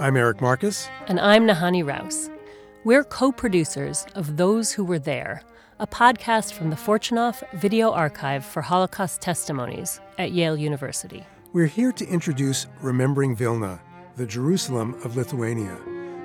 I'm Eric Marcus. And I'm Nahanni Rous. We're co producers of Those Who Were There, a podcast from the Fortunoff Video Archive for Holocaust Testimonies at Yale University. We're here to introduce Remembering Vilna, the Jerusalem of Lithuania,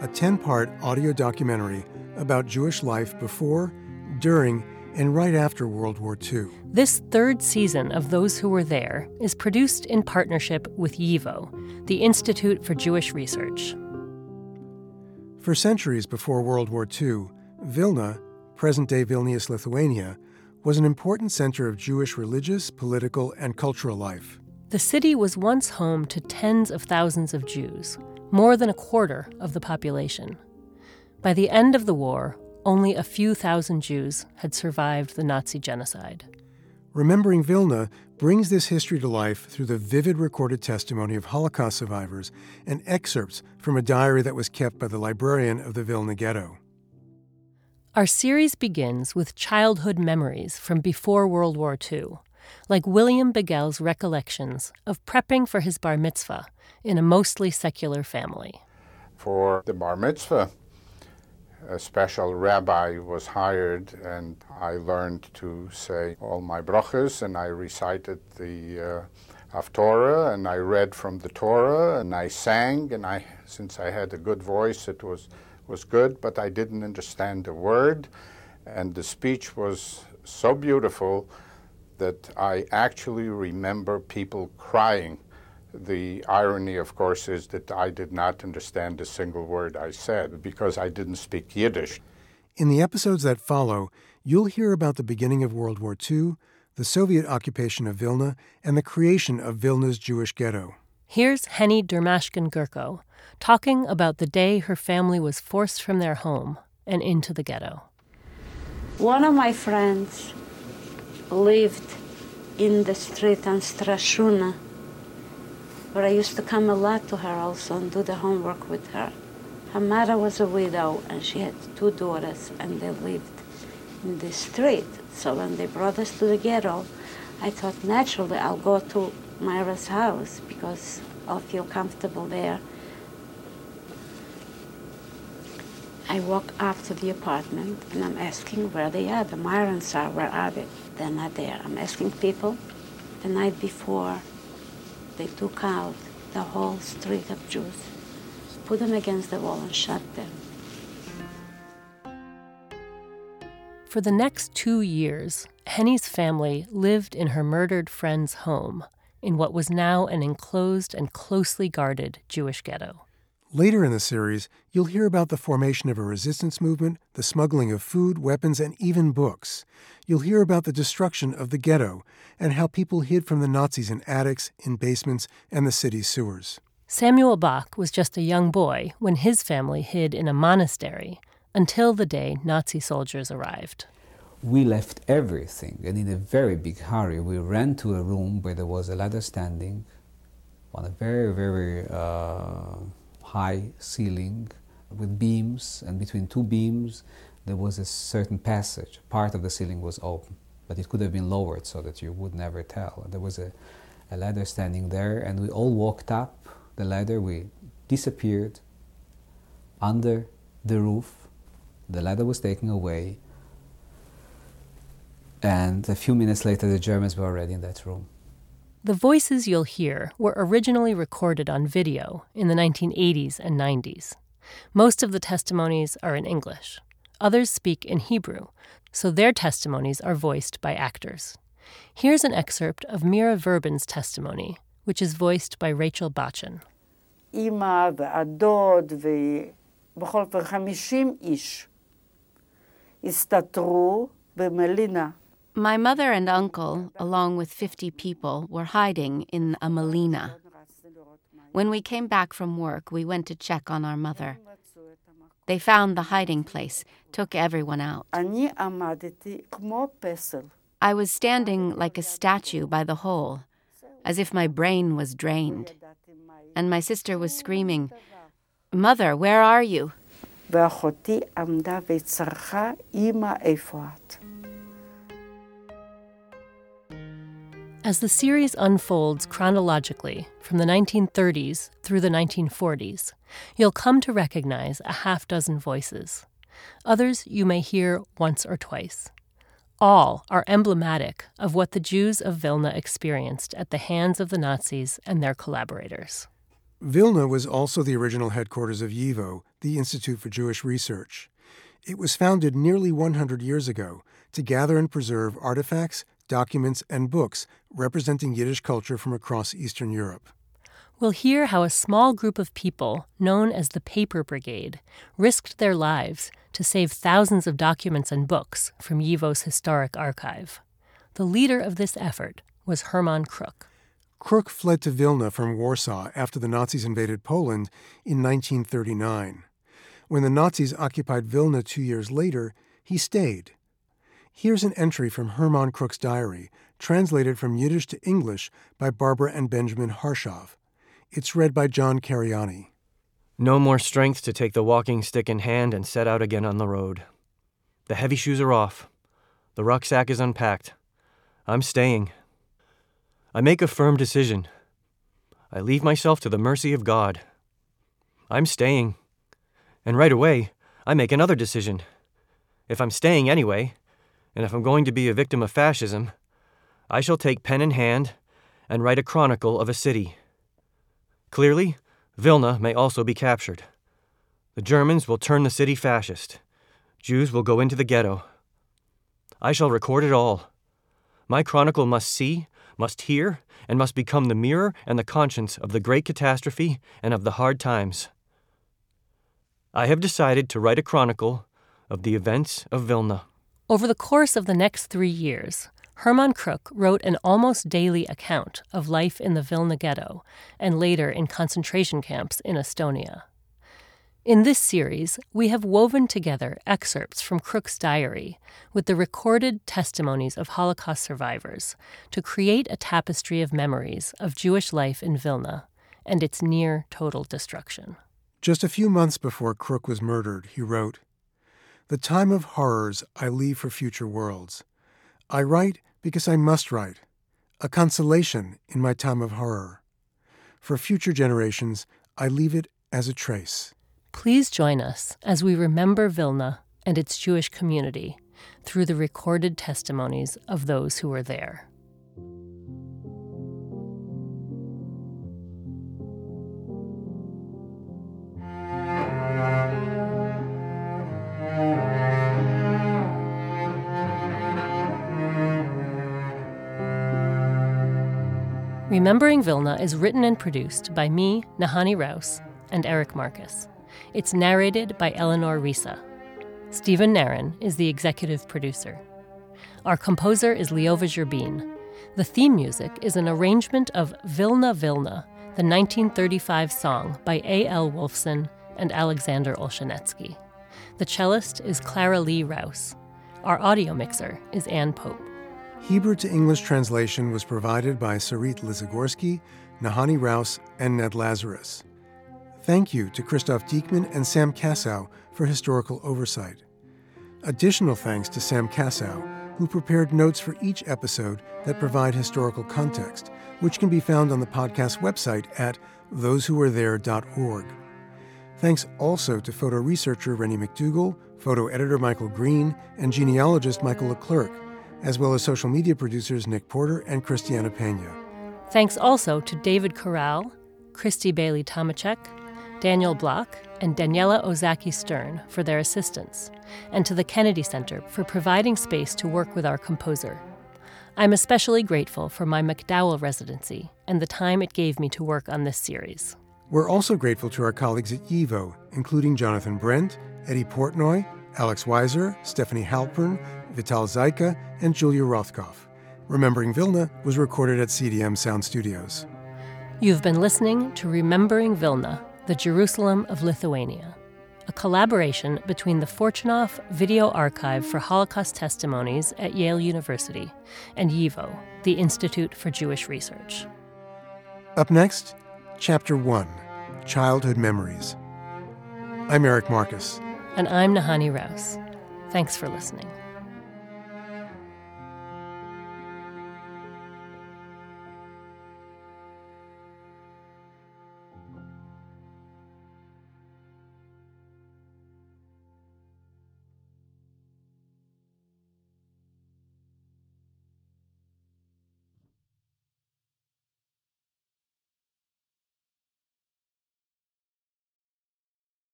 a 10 part audio documentary about Jewish life before, during, and right after World War II. This third season of Those Who Were There is produced in partnership with YIVO, the Institute for Jewish Research. For centuries before World War II, Vilna, present day Vilnius, Lithuania, was an important center of Jewish religious, political, and cultural life. The city was once home to tens of thousands of Jews, more than a quarter of the population. By the end of the war, only a few thousand Jews had survived the Nazi genocide. Remembering Vilna brings this history to life through the vivid recorded testimony of Holocaust survivors and excerpts from a diary that was kept by the librarian of the Vilna ghetto. Our series begins with childhood memories from before World War II, like William Begell's recollections of prepping for his bar mitzvah in a mostly secular family. For the bar mitzvah, a special rabbi was hired, and I learned to say all my brachas, and I recited the uh, Haftorah, and I read from the Torah, and I sang, and I, since I had a good voice, it was was good, but I didn't understand a word, and the speech was so beautiful that I actually remember people crying the irony, of course, is that I did not understand a single word I said because I didn't speak Yiddish. In the episodes that follow, you'll hear about the beginning of World War II, the Soviet occupation of Vilna, and the creation of Vilna's Jewish ghetto. Here's Henny Durmashkin Gurko talking about the day her family was forced from their home and into the ghetto. One of my friends lived in the street on Strashuna but I used to come a lot to her also and do the homework with her. Her mother was a widow and she had two daughters and they lived in the street. So when they brought us to the ghetto, I thought naturally I'll go to Myra's house because I'll feel comfortable there. I walk up to the apartment and I'm asking where they are. The Myrons are, where are they? They're not there. I'm asking people. The night before, they took out the whole street of Jews, put them against the wall, and shot them. For the next two years, Henny's family lived in her murdered friend's home in what was now an enclosed and closely guarded Jewish ghetto. Later in the series, you'll hear about the formation of a resistance movement, the smuggling of food, weapons, and even books. You'll hear about the destruction of the ghetto and how people hid from the Nazis in attics, in basements, and the city's sewers. Samuel Bak was just a young boy when his family hid in a monastery until the day Nazi soldiers arrived. We left everything, and in a very big hurry, we ran to a room where there was a ladder standing on a very, very uh, high ceiling with beams, and between two beams there was a certain passage. Part of the ceiling was open, but it could have been lowered so that you would never tell. There was a, a ladder standing there, and we all walked up the ladder. We disappeared under the roof. The ladder was taken away, and a few minutes later, the Germans were already in that room. The voices you'll hear were originally recorded on video in the 1980s and 90s. Most of the testimonies are in English. Others speak in Hebrew, so their testimonies are voiced by actors. Here's an excerpt of Mira Verbin's testimony, which is voiced by Rachel Bachin. אימא והדוד ובכל אופן 50 איש הסתתרו במלינה my mother and uncle, along with 50 people, were hiding in a melina. When we came back from work, we went to check on our mother. They found the hiding place, took everyone out. I was standing like a statue by the hole, as if my brain was drained. And my sister was screaming, Mother, where are you? As the series unfolds chronologically from the 1930s through the 1940s, you'll come to recognize a half dozen voices. Others you may hear once or twice. All are emblematic of what the Jews of Vilna experienced at the hands of the Nazis and their collaborators. Vilna was also the original headquarters of YIVO, the Institute for Jewish Research. It was founded nearly 100 years ago to gather and preserve artifacts, documents, and books representing Yiddish culture from across Eastern Europe. We'll hear how a small group of people, known as the Paper Brigade, risked their lives to save thousands of documents and books from YIVO's historic archive. The leader of this effort was Hermann Kruk. Kruk fled to Vilna from Warsaw after the Nazis invaded Poland in 1939. When the Nazis occupied Vilna two years later, he stayed. Here's an entry from Hermann Kruk's diary, translated from Yiddish to English by Barbara and Benjamin Harshav. It's read by John Cariani. No more strength to take the walking stick in hand and set out again on the road. The heavy shoes are off. The rucksack is unpacked. I'm staying. I make a firm decision. I leave myself to the mercy of God. I'm staying. And right away, I make another decision. If I'm staying anyway, and if I'm going to be a victim of fascism, I shall take pen in hand and write a chronicle of a city. Clearly, Vilna may also be captured. The Germans will turn the city fascist. Jews will go into the ghetto. I shall record it all. My chronicle must see, must hear, and must become the mirror and the conscience of the great catastrophe and of the hard times. I have decided to write a chronicle of the events of Vilna. Over the course of the next three years, Hermann Kruk wrote an almost daily account of life in the Vilna ghetto and later in concentration camps in Estonia. In this series, we have woven together excerpts from Kruk's diary with the recorded testimonies of Holocaust survivors to create a tapestry of memories of Jewish life in Vilna and its near total destruction. Just a few months before Kruk was murdered, he wrote The time of horrors I leave for future worlds. I write because I must write, a consolation in my time of horror. For future generations, I leave it as a trace. Please join us as we remember Vilna and its Jewish community through the recorded testimonies of those who were there. Remembering Vilna is written and produced by me, Nahanni Rous, and Eric Marcus. It's narrated by Eleanor Reissa. Stephen Naron is the executive producer. Our composer is Leova Gerbin. The theme music is an arrangement of Vilna Vilna, the 1935 song by A.L. Wolfson and Alexander Olshanetsky. The cellist is Clara Lee Rouse. Our audio mixer is Ann Pope. Hebrew to English translation was provided by Sarit Lizagorsky, Nahanni Rous, and Ned Lazarus. Thank you to Christoph Dieckmann and Sam Kassow for historical oversight. Additional thanks to Sam Kassow, who prepared notes for each episode that provide historical context, which can be found on the podcast website at thosewhowerethere.org. Thanks also to photo researcher Rennie McDougall, photo editor Michael Green, and genealogist Michael Leclerc as well as social media producers Nick Porter and Christiana Pena. Thanks also to David Corral, Christy Bailey Tomachek, Daniel Block, and Daniela Ozaki Stern for their assistance, and to the Kennedy Center for providing space to work with our composer. I'm especially grateful for my MacDowell residency and the time it gave me to work on this series. We're also grateful to our colleagues at YIVO, including Jonathan Brent, Eddie Portnoy, Alex Weiser, Stephanie Halpern, Vital Zajka, and Julia Rothkopf. Remembering Vilna was recorded at CDM Sound Studios. You've been listening to Remembering Vilna, the Jerusalem of Lithuania, a collaboration between the Fortunoff Video Archive for Holocaust Testimonies at Yale University and YIVO, the Institute for Jewish Research. Up next, Chapter 1 Childhood Memories. I'm Eric Marcus. And I'm Nahanni Rous. Thanks for listening.